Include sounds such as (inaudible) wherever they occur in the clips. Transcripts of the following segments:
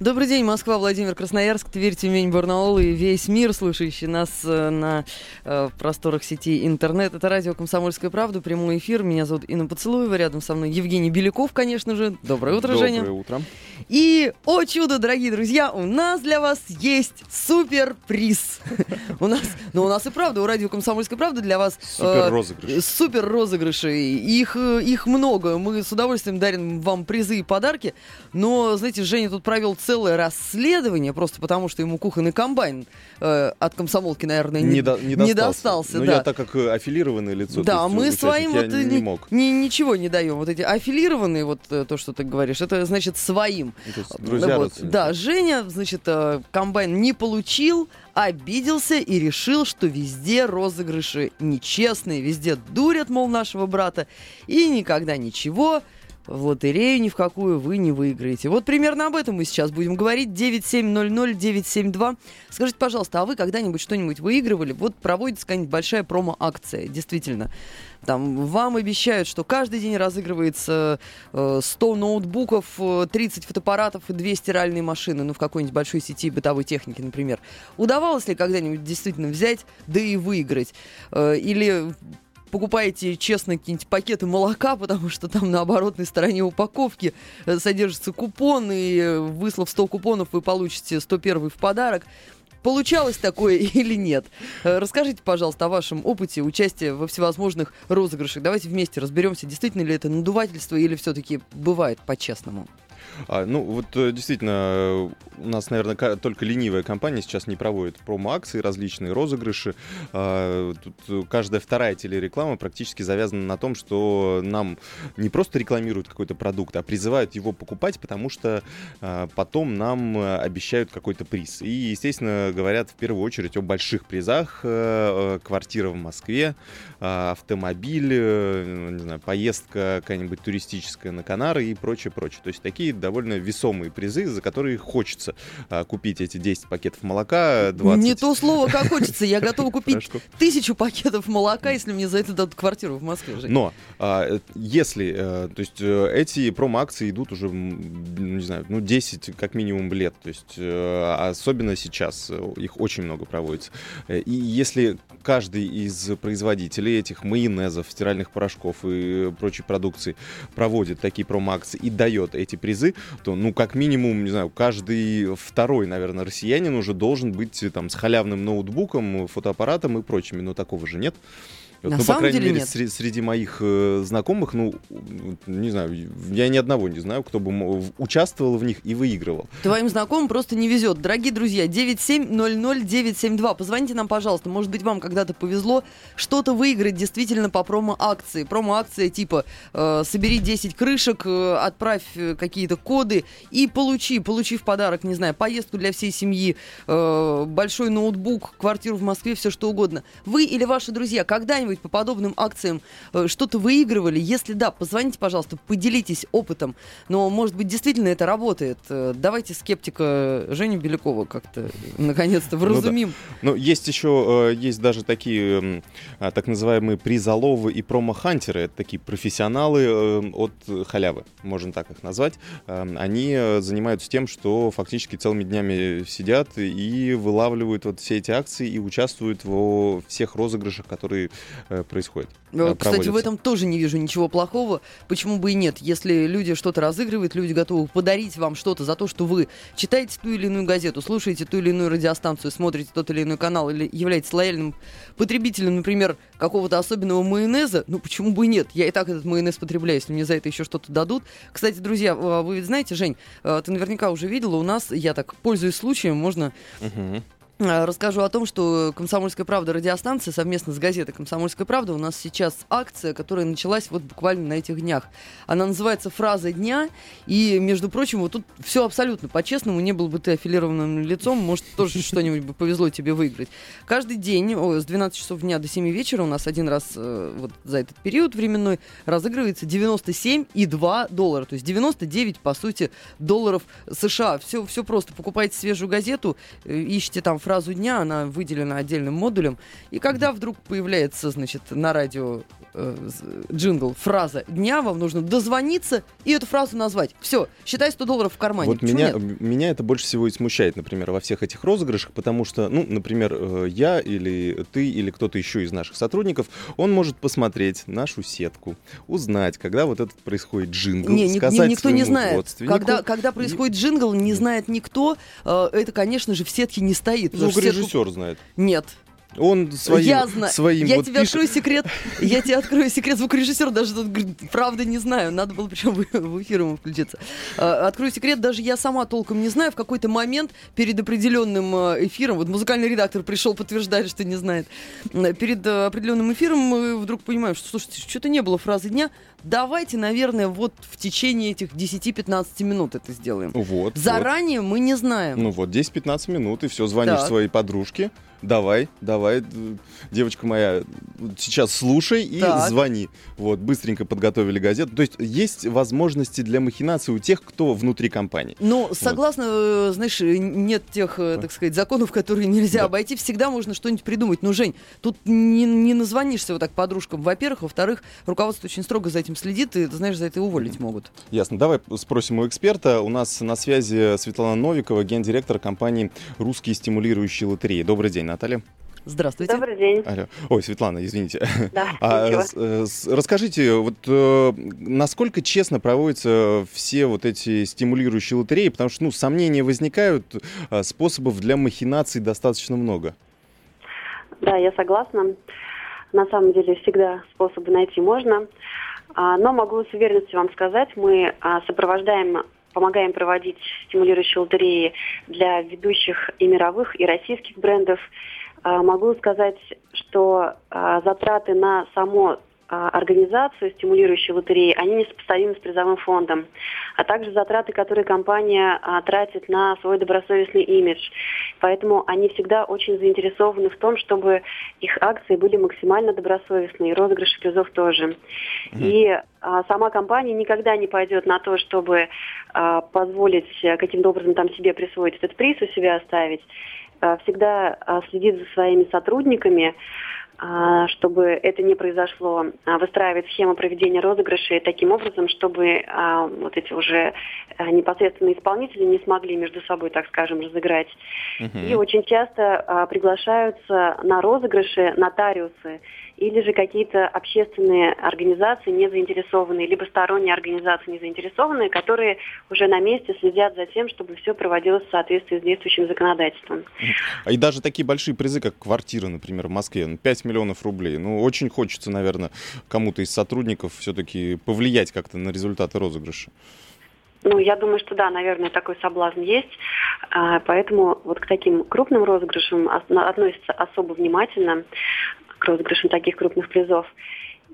Добрый день, Москва, Владимир Красноярск, Тверь, Тюмень, Барнаул и весь мир, слушающий нас э, на э, просторах сети интернет. Это радио «Комсомольская правда», прямой эфир. Меня зовут Инна Поцелуева, рядом со мной Евгений Беляков, конечно же. Доброе утро, Доброе Женя. Доброе утро. И, о чудо, дорогие друзья, у нас для вас есть супер-приз. (laughs) У нас, ну у нас и правда, у радио «Комсомольская правда» для вас... Супер розыгрыши. Супер розыгрыши. Их, э, их много. Мы с удовольствием дарим вам призы и подарки. Но, знаете, Женя тут провел целое расследование, просто потому что ему кухонный комбайн э, от комсомолки, наверное, не, не, до, не достался. Не достался ну, да. я так как э, аффилированное лицо, да, мы участник, своим вот не, не мог. Ни, ничего не даем. Вот эти аффилированные, вот э, то, что ты говоришь, это значит своим. Это друзья, вот, да, Женя, значит, э, комбайн не получил, обиделся и решил, что везде розыгрыши нечестные, везде дурят, мол, нашего брата, и никогда ничего в лотерею ни в какую вы не выиграете. Вот примерно об этом мы сейчас будем говорить. 9700-972. Скажите, пожалуйста, а вы когда-нибудь что-нибудь выигрывали? Вот проводится какая-нибудь большая промо-акция, действительно. Там вам обещают, что каждый день разыгрывается э, 100 ноутбуков, 30 фотоаппаратов и 2 стиральные машины, ну, в какой-нибудь большой сети бытовой техники, например. Удавалось ли когда-нибудь действительно взять, да и выиграть? Э, или покупаете честно какие-нибудь пакеты молока, (laughs) потому что там на оборотной стороне упаковки э, содержится купон, и э, выслав 100 купонов, вы получите 101 в подарок. Получалось такое (laughs) или нет? Э, расскажите, пожалуйста, о вашем опыте участия во всевозможных розыгрышах. Давайте вместе разберемся, действительно ли это надувательство или все-таки бывает по-честному. А, ну, вот э, действительно, у нас, наверное, только ленивая компания сейчас не проводит промо-акции, различные розыгрыши. А, тут каждая вторая телереклама практически завязана на том, что нам не просто рекламируют какой-то продукт, а призывают его покупать, потому что а, потом нам обещают какой-то приз. И, естественно, говорят в первую очередь о больших призах. Э, квартира в Москве, автомобиль, э, не знаю, поездка какая-нибудь туристическая на Канары и прочее, прочее. То есть такие довольно весомые призы, за которые хочется а, купить эти 10 пакетов молока, 20... Не то слово, как хочется. Я готова (laughs) купить тысячу пакетов молока, если мне за это дадут квартиру в Москве. Жень. Но а, если, а, то есть э, эти промо-акции идут уже, не знаю, ну 10 как минимум лет, то есть а, особенно сейчас их очень много проводится. И если каждый из производителей этих майонезов, стиральных порошков и прочей продукции проводит такие промо-акции и дает эти призы, призы, то, ну, как минимум, не знаю, каждый второй, наверное, россиянин уже должен быть там с халявным ноутбуком, фотоаппаратом и прочими, но такого же нет. На ну, самом по крайней деле мере, нет. Среди, среди моих э, знакомых, ну, не знаю, я ни одного не знаю, кто бы участвовал в них и выигрывал. Твоим знакомым просто не везет. Дорогие друзья, 9700972. Позвоните нам, пожалуйста. Может быть, вам когда-то повезло что-то выиграть действительно по промо-акции. Промо-акция типа э, собери 10 крышек, э, отправь э, какие-то коды и получи, получи в подарок, не знаю, поездку для всей семьи, э, большой ноутбук, квартиру в Москве, все что угодно. Вы или ваши друзья когда-нибудь когда-нибудь по подобным акциям э, что-то выигрывали? Если да, позвоните, пожалуйста, поделитесь опытом. Но, может быть, действительно это работает. Э, давайте скептика Женю Белякова как-то наконец-то вразумим. Ну, да. ну есть еще, э, есть даже такие а, так называемые призоловы и промо-хантеры. Это такие профессионалы от халявы, можно так их назвать. Они занимаются тем, что фактически целыми днями сидят и вылавливают вот все эти акции и участвуют во всех розыгрышах, которые происходит. Э, кстати, в этом тоже не вижу ничего плохого. Почему бы и нет? Если люди что-то разыгрывают, люди готовы подарить вам что-то за то, что вы читаете ту или иную газету, слушаете ту или иную радиостанцию, смотрите тот или иной канал или являетесь лояльным потребителем, например, какого-то особенного майонеза, ну почему бы и нет? Я и так этот майонез потребляю, если мне за это еще что-то дадут. Кстати, друзья, вы ведь знаете, Жень, э, ты наверняка уже видела, у нас, я так пользуюсь случаем, можно... Угу Э, расскажу о том, что «Комсомольская правда» радиостанция совместно с газетой «Комсомольская правда» у нас сейчас акция, которая началась вот буквально на этих днях. Она называется «Фраза дня», и, между прочим, вот тут все абсолютно по-честному, не был бы ты аффилированным лицом, может, тоже (laughs) что-нибудь бы повезло тебе выиграть. Каждый день о, с 12 часов дня до 7 вечера у нас один раз э, вот за этот период временной разыгрывается 97,2 доллара, то есть 99, по сути, долларов США. Все, все просто. Покупайте свежую газету, э, ищите там фразу дня, она выделена отдельным модулем. И когда вдруг появляется, значит, на радио э, джингл фраза дня, вам нужно дозвониться и эту фразу назвать. Все, считай 100 долларов в кармане. Вот меня, меня это больше всего и смущает, например, во всех этих розыгрышах, потому что, ну, например, э, я или ты или кто-то еще из наших сотрудников, он может посмотреть нашу сетку, узнать, когда вот этот происходит джингл, не, сказать никто не знает. Когда, когда происходит джингл, не знает никто, э, это, конечно же, в сетке не стоит. Звукорежиссер знает. Нет. Он своим, я знаю. своим я вот тебе пишет... открою секрет. Я тебе открою секрет звукорежиссера, даже тут, правда не знаю. Надо было причем в эфир ему включиться. А, открою секрет, даже я сама толком не знаю. В какой-то момент перед определенным э, эфиром, вот музыкальный редактор пришел подтверждать, что не знает. Перед э, определенным эфиром мы вдруг понимаем, что, слушайте, что-то не было фразы дня. Давайте, наверное, вот в течение этих 10-15 минут это сделаем. Вот. Заранее вот. мы не знаем. Ну вот, 10-15 минут, и все, звонишь так. своей подружке. Давай, давай, девочка моя, сейчас слушай и так. звони. Вот, быстренько подготовили газету. То есть есть возможности для махинации у тех, кто внутри компании. Ну, согласно, вот. знаешь, нет тех, э, так сказать, законов, которые нельзя да. обойти. Всегда можно что-нибудь придумать. Ну, Жень, тут не, не назвонишься вот так подружкам, во-первых. Во-вторых, руководство очень строго за этим следит, и, знаешь, за это уволить могут. Ясно. Давай спросим у эксперта. У нас на связи Светлана Новикова, гендиректор компании «Русские стимулирующие лотереи». Добрый день, Наталья. Здравствуйте. Добрый день. Алло. Ой, Светлана, извините. Да, (laughs) а, с, с, расскажите, вот э, насколько честно проводятся все вот эти стимулирующие лотереи, потому что, ну, сомнения возникают, э, способов для махинаций достаточно много. Да, я согласна. На самом деле всегда способы найти можно. А, но могу с уверенностью вам сказать, мы а, сопровождаем помогаем проводить стимулирующие лотереи для ведущих и мировых, и российских брендов. А, могу сказать, что затраты на само а, организацию, стимулирующие лотереи, они несопоставимы с призовым фондом, а также затраты, которые компания а, тратит на свой добросовестный имидж. Поэтому они всегда очень заинтересованы в том, чтобы их акции были максимально добросовестные, и розыгрыши призов тоже. Mm-hmm. И а, сама компания никогда не пойдет на то, чтобы а, позволить каким-то образом там себе присвоить этот приз, у себя оставить. А, всегда а, следит за своими сотрудниками, а, чтобы это не произошло, выстраивать схему проведения розыгрышей таким образом, чтобы вот эти уже непосредственные исполнители не смогли между собой, так скажем, разыграть. Uh-huh. И очень часто приглашаются на розыгрыши нотариусы или же какие-то общественные организации не заинтересованные, либо сторонние организации не заинтересованные, которые уже на месте следят за тем, чтобы все проводилось в соответствии с действующим законодательством. И даже такие большие призы, как квартира, например, в Москве, 5 ну, миллионов рублей. Ну, очень хочется, наверное, кому-то из сотрудников все-таки повлиять как-то на результаты розыгрыша. Ну, я думаю, что да, наверное, такой соблазн есть. А, поэтому вот к таким крупным розыгрышам относятся особо внимательно к розыгрышам таких крупных призов.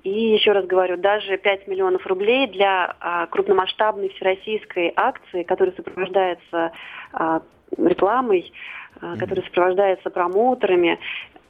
И еще раз говорю, даже 5 миллионов рублей для а, крупномасштабной всероссийской акции, которая сопровождается а, рекламой, а, которая сопровождается промоутерами,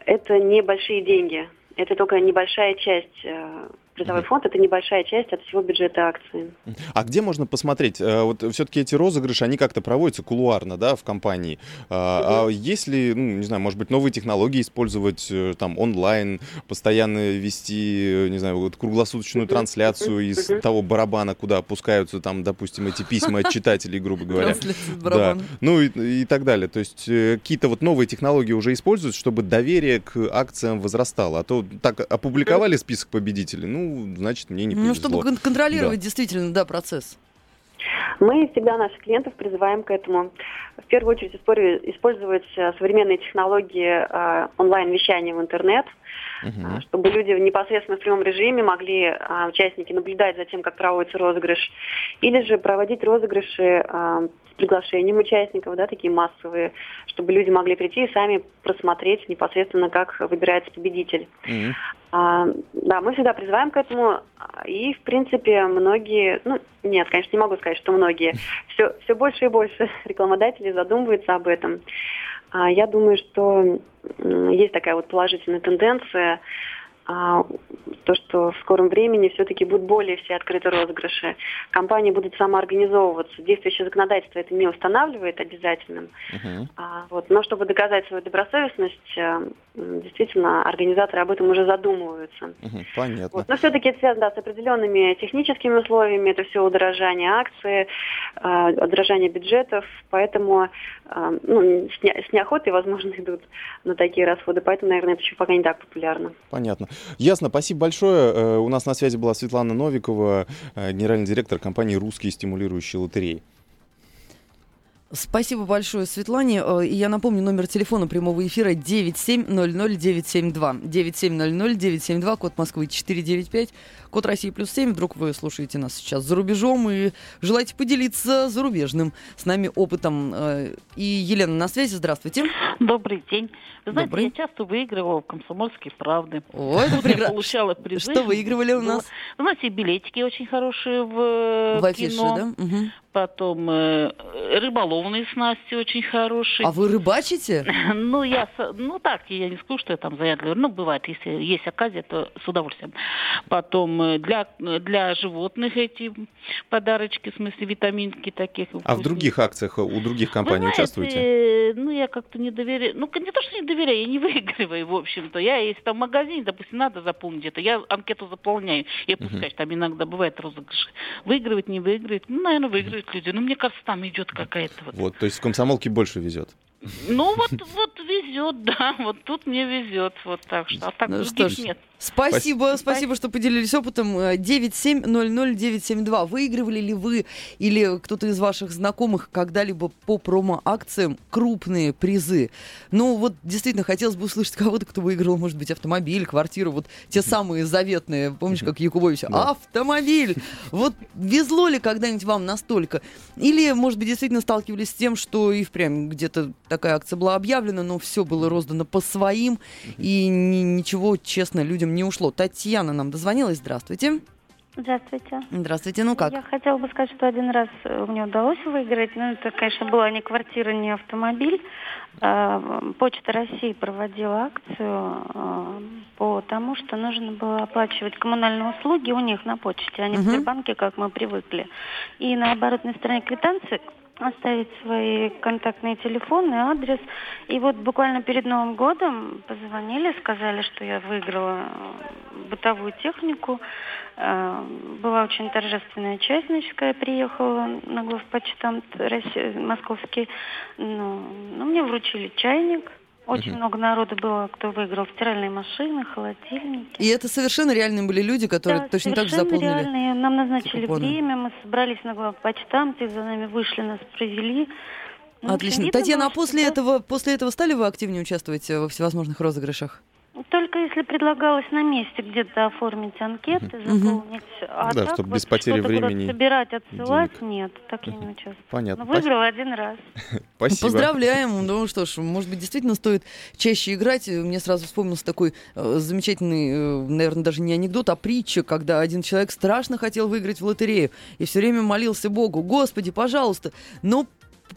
это небольшие деньги. Это только небольшая часть э, призовой фонд это небольшая часть от всего бюджета акции. А где можно посмотреть? Э, вот все-таки эти розыгрыши, они как-то проводятся кулуарно, да, в компании. А, угу. а есть ли, ну, не знаю, может быть, новые технологии использовать э, там онлайн, постоянно вести, не знаю, вот круглосуточную угу. трансляцию угу. из угу. того барабана, куда опускаются там, допустим, эти письма от читателей, грубо говоря. Да. Ну и, и так далее. То есть э, какие-то вот новые технологии уже используют, чтобы доверие к акциям возрастало. А то так опубликовали список победителей, ну, значит, мне не повезло. Ну, чтобы контролировать да. действительно, да, процесс. Мы всегда наших клиентов призываем к этому. В первую очередь использовать э, современные технологии э, онлайн-вещания в интернет, угу. чтобы люди непосредственно в прямом режиме могли, участники, наблюдать за тем, как проводится розыгрыш, или же проводить розыгрыши с приглашением участников, да, такие массовые, чтобы люди могли прийти и сами просмотреть непосредственно, как выбирается победитель. Mm-hmm. А, да, мы всегда призываем к этому, и, в принципе, многие, ну, нет, конечно, не могу сказать, что многие, (laughs) все, все больше и больше (laughs) рекламодателей задумываются об этом. А, я думаю, что есть такая вот положительная тенденция то, что в скором времени все-таки будут более все открыты розыгрыши. Компании будут самоорганизовываться. Действующее законодательство это не устанавливает обязательным. Uh-huh. А, вот. Но чтобы доказать свою добросовестность, э, действительно, организаторы об этом уже задумываются. Uh-huh. Понятно. Вот. Но все-таки это связано да, с определенными техническими условиями. Это все удорожание акций, э, удорожание бюджетов. Поэтому э, ну, с неохотой, возможно, (laughs) идут на такие расходы. Поэтому, наверное, это еще пока не так популярно. Понятно. Ясно, спасибо большое. Э, у нас на связи была Светлана Новикова, э, генеральный директор компании «Русские стимулирующие лотереи». Спасибо большое, Светлане. Э, и я напомню, номер телефона прямого эфира 9700972. 9700972, код Москвы 495, код России плюс 7. Вдруг вы слушаете нас сейчас за рубежом и желаете поделиться зарубежным с нами опытом. Э, и Елена на связи, здравствуйте. Добрый день. Вы знаете, Добрый. я часто выигрывала в «Комсомольской правды». О, это прекрасно. получала призы. Что выигрывали у нас? Нас и билетики очень хорошие в, в афише, кино. да? Угу. Потом э, рыболовные снасти очень хорошие. А вы рыбачите? (laughs) Ну, я, ну так, я не скажу, что я там заядливая. Ну, бывает, если есть оказия, то с удовольствием. Потом э, для, для животных эти подарочки, в смысле витаминки таких. А в других акциях у других компаний Вы знаете, участвуете? Ну, я как-то не доверяю. Ну, не то, что не доверяю, я не (laughs) выигрываю, в общем-то. Я, если там в магазине, допустим, надо заполнить это, я анкету заполняю. Я пускай, uh-huh. там иногда бывает розыгрыш. Выигрывать, не выигрывать. Ну, наверное, выигрывать uh-huh. люди. Ну, мне кажется, там идет какая-то вот... Вот, то есть в комсомолке больше везет. Ну вот, вот везет, (laughs) да, вот тут мне везет, вот так что, а так ну, других нет. Спасибо, спасибо, что поделились опытом. 9700972. Выигрывали ли вы или кто-то из ваших знакомых когда-либо по промо-акциям крупные призы? Ну, вот действительно хотелось бы услышать кого-то, кто выиграл, может быть, автомобиль, квартиру, вот те самые заветные, помнишь, как Якубович? Да. Автомобиль! (laughs) Вот везло ли когда-нибудь вам настолько? Или, может быть, действительно сталкивались с тем, что и впрямь где-то такая акция была объявлена, но все было роздано по своим, и ни, ничего, честно, людям не ушло. Татьяна нам дозвонилась. Здравствуйте. Здравствуйте. Здравствуйте, ну как? Я хотела бы сказать, что один раз э, мне удалось выиграть. Ну, это, конечно, была не квартира, не автомобиль. А, Почта России проводила акцию а, по тому, что нужно было оплачивать коммунальные услуги у них на почте, а не угу. в Сбербанке, как мы привыкли. И на оборотной стороне квитанции оставить свои контактные телефоны, адрес. И вот буквально перед Новым годом позвонили, сказали, что я выиграла э, бытовую технику. Э, была очень торжественная часть, значит, когда я приехала на главпочтамт московский. Ну, ну, мне вручили чайник, очень много народу было, кто выиграл стиральные машины, холодильники. И это совершенно реальные были люди, которые да, точно так же заполнили? реальные. Нам назначили купоны. время, мы собрались на главпочтамте, за нами вышли, нас провели. Ну, Отлично. Татьяна, а после этого, после этого стали вы активнее участвовать во всевозможных розыгрышах? Только если предлагалось на месте где-то оформить анкеты, угу. заполнить. А да, так чтобы вот без потери времени. собирать, отсылать, денег. нет, так я не участвовала. Понятно. Но выиграла один раз. (laughs) Спасибо. Поздравляем. Ну что ж, может быть, действительно стоит чаще играть. Мне сразу вспомнился такой э, замечательный, э, наверное, даже не анекдот, а притча, когда один человек страшно хотел выиграть в лотерею и все время молился Богу, Господи, пожалуйста, но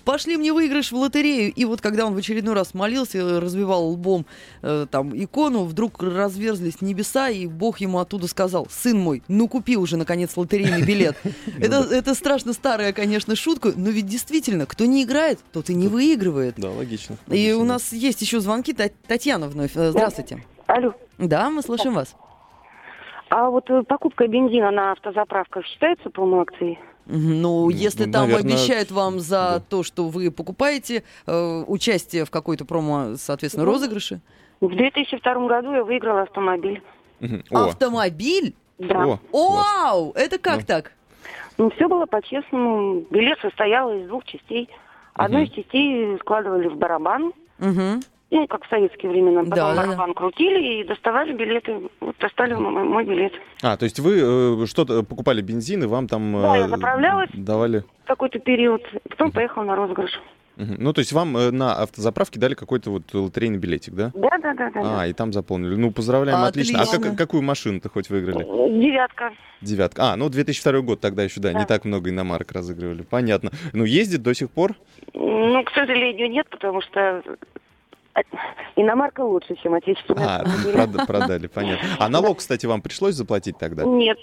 пошли мне выигрыш в лотерею. И вот когда он в очередной раз молился, разбивал лбом э, там икону, вдруг разверзлись небеса, и Бог ему оттуда сказал, сын мой, ну купи уже, наконец, лотерейный билет. (laughs) Это, это страшно старая, конечно, шутка, но ведь действительно, кто не играет, тот и не выигрывает. Да, логично. И у нас есть еще звонки. Татьяна вновь. Э, здравствуйте. Алло. Да, мы слушаем вас. А вот э, покупка бензина на автозаправках считается промо-акцией? Ну, если там Наверное, обещают вам за да. то, что вы покупаете, э, участие в какой-то промо, соответственно, ну, розыгрыше? В 2002 году я выиграла автомобиль. Автомобиль? Да. О, Вау! Это как ну. так? Ну, все было по-честному. Билет состоял из двух частей. Одну Мгм. из частей складывали в барабан, Мгм. Ну, как в советские времена. Потом Да, да, да. барабан крутили и доставали билеты. Вот достали м- м- мой билет. А, то есть вы э, что-то покупали бензин, и вам там Да, э, я заправлялась. давали... В какой-то период. Потом поехал на розыгрыш. Ну, то есть вам э, на автозаправке дали какой-то вот лотерейный билетик, да? Да, да, да, да. А, и там заполнили. Ну, поздравляем, отлично. А Отлично. как- какую машину-то хоть выиграли? да. Девятка. Девятка. А, ну, 2002 год тогда еще, да, Да. не так много иномарок разыгрывали. Понятно. Ну, ездит до сих пор? Ну, к сожалению, нет, потому что э, иномарка лучше, чем отечественная. А, (laughs) прода- продали, понятно. А налог, кстати, вам пришлось заплатить тогда? Нет,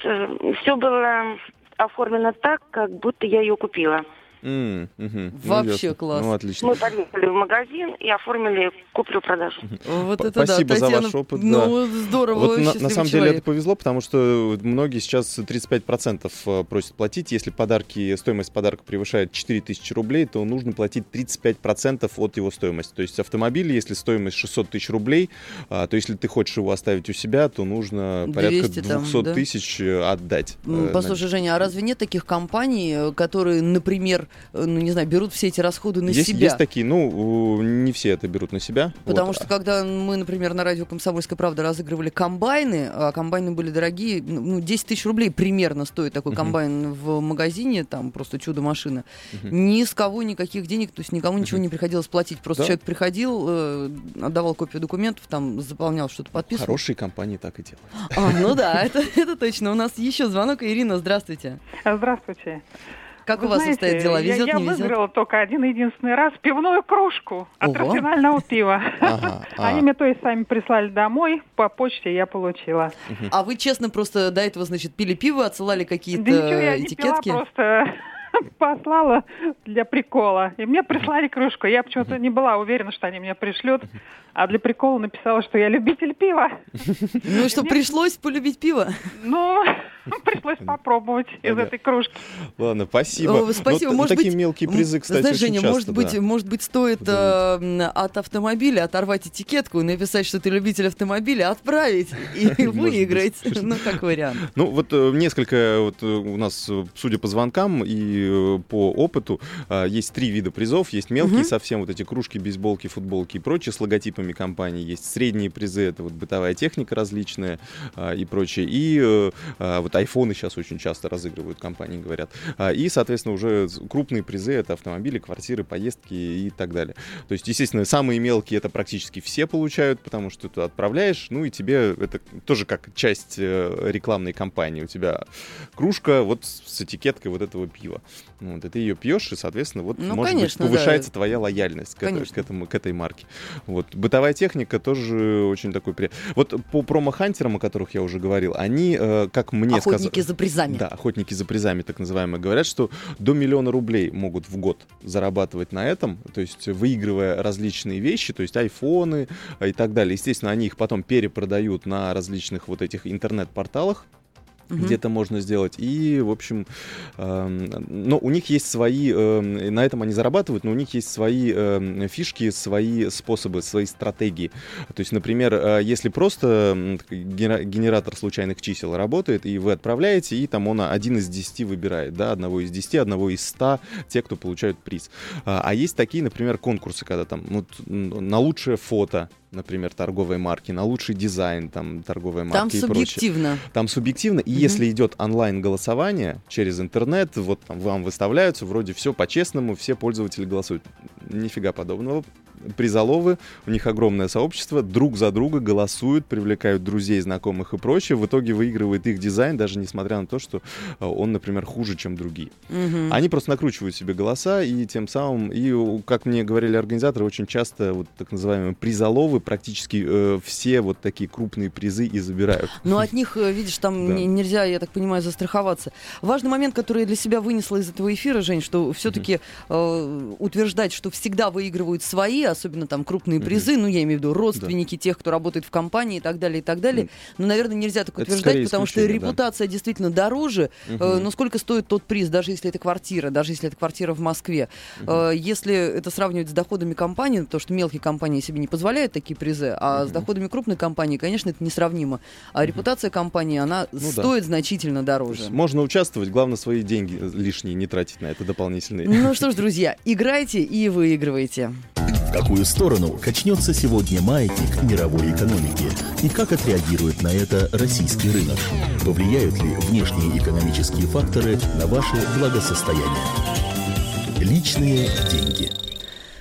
все было оформлено так, как будто я ее купила. Мгм. Ну, Вообще ясно. класс. Ну, отлично. Мы подъехали в магазин и оформили куплю-продажу. Вот это спасибо да, за Татьяна, ваш опыт, Ну, здорово, Вот на, на самом деле человек. это повезло, потому что многие сейчас 35% э, просят платить. Если подарки, стоимость подарка превышает 4000 рублей, то нужно платить 35% от его стоимости. То есть автомобиль, если стоимость 600 тысяч рублей, а, то если ты хочешь его оставить у себя, то нужно порядка 200 там, 200 да? тысяч э, отдать. Э, Послушай, Женя, а разве нет таких компаний, которые, например, ну не знаю, берут все эти расходы на есть, себя? есть такие, ну, не все это берут на себя. Потому Вот. что когда мы, например, на радио «Комсомольская правда» разыгрывали комбайны, а комбайны были дорогие, ну, 10 тысяч рублей примерно стоит такой Мгм. комбайн в магазине, там просто чудо-машина. Мгм. Ни с кого никаких денег, то есть никому ничего Мгм. не приходилось платить. Просто Да. человек приходил, э, отдавал копию документов, там заполнял что-то, подписывал. Хорошие компании так и делают. А, ну да, это, это точно. У нас еще звонок. Ирина, здравствуйте. Здравствуйте. Как Вы у вас знаете, обстоят дела? я- Везет, я, не везет? выиграла только один единственный раз пивную кружку от Ого. профессионального пива. Ага, (laughs) а. Они мне то есть сами прислали домой, по почте я получила. А вы честно просто до этого, значит, пили пиво, отсылали какие-то Да ничего я не этикетки? пила, просто (laughs) послала для прикола. И мне прислали кружку. Я почему-то не была уверена, что они мне пришлют. А для прикола написала, что я любитель пива. (laughs) Ну и что, пришлось полюбить пиво? Ну, (laughs) пришлось попробовать из этой кружки. Ладно, спасибо. Ну, Спасибо. т- Может такие быть, мелкие призы, кстати, Знаешь, Женя, может быть, может быть, стоит э, от автомобиля оторвать этикетку, написать, что ты любитель автомобиля, отправить и (laughs) выиграть. (laughs) Ну, как вариант. Ну, вот э, несколько, вот э, у нас, судя по звонкам и по опыту, есть три вида призов. Есть мелкие совсем, вот эти кружки, бейсболки, футболки и прочее с логотипами компании. Есть средние призы, это вот бытовая техника различная и прочее. И вот айфоны сейчас очень часто разыгрывают компании, говорят. А, И, соответственно, уже крупные призы это автомобили, квартиры, поездки и так далее. То есть, естественно, самые мелкие это практически все получают, потому что ты отправляешь, ну и тебе это тоже как часть э, рекламной кампании. У тебя кружка вот с этикеткой вот этого пива. Вот, и ты ее пьешь, и, соответственно, вот, Ну, может конечно, быть, да. повышается твоя лояльность к, к этому, к этой марке. Вот. Бытовая техника тоже очень такой при... Вот по промо-хантерам, о которых я уже говорил, они, э, как мне Охотники сказали... за призами. Да, охотники за призами, так называемые, говорят, что до миллиона рублей могут в год зарабатывать на этом, то есть выигрывая различные вещи, то есть айфоны э, и так далее. Естественно, они их потом перепродают на различных вот этих интернет-порталах, Мгм. где это можно сделать. И, в общем, эм, но у них есть свои, эм, на этом они зарабатывают, но у них есть свои эм, фишки, свои способы, свои стратегии. То есть, например, э, если просто генератор случайных чисел работает, и вы отправляете, и там он один из десяти выбирает, да, одного из десяти, одного из ста, те, кто получают приз. А а есть такие, например, конкурсы, когда там вот, на лучшее фото, например, торговой марки, на лучший дизайн там торговой марки Там и прочее. субъективно. Там субъективно, и Мгм. если идет онлайн-голосование через интернет, вот там вам выставляются, вроде все по-честному, все пользователи голосуют. Нифига подобного. Призоловы, у них огромное сообщество, друг за друга голосуют, привлекают друзей, знакомых и прочее. В итоге выигрывает их дизайн, даже несмотря на то, что э, он, например, хуже, чем другие. Мгм. Они просто накручивают себе голоса, и тем самым, и, как мне говорили организаторы, очень часто вот так называемые призоловы практически э, все вот такие крупные призы и забирают. Но от них, э, видишь, там Да. не- нельзя, я так понимаю, застраховаться. Важный момент, который я для себя вынесла из этого эфира, Жень, что все-таки утверждать, что всегда выигрывают свои, особенно там крупные призы, ну, я имею в виду родственники тех, кто работает в компании и так далее, и так далее. Но, наверное, нельзя так Это утверждать, потому что исключение, да. репутация действительно дороже. Э. Но сколько стоит тот приз, даже если это квартира, даже если это квартира в Москве? Э, Если это сравнивать с доходами компании, потому что мелкие компании себе не позволяют такие призы, а с доходами крупной компании, конечно, это несравнимо. А репутация компании, она Ну да. стоит значительно То дороже. Можно участвовать, главное свои деньги лишние не тратить на это дополнительные. Ну что ж, друзья, играйте и выигрывайте. В какую сторону качнется сегодня маятник мировой экономики? И как отреагирует на это российский рынок? Повлияют ли внешние экономические факторы на ваше благосостояние? Личные деньги.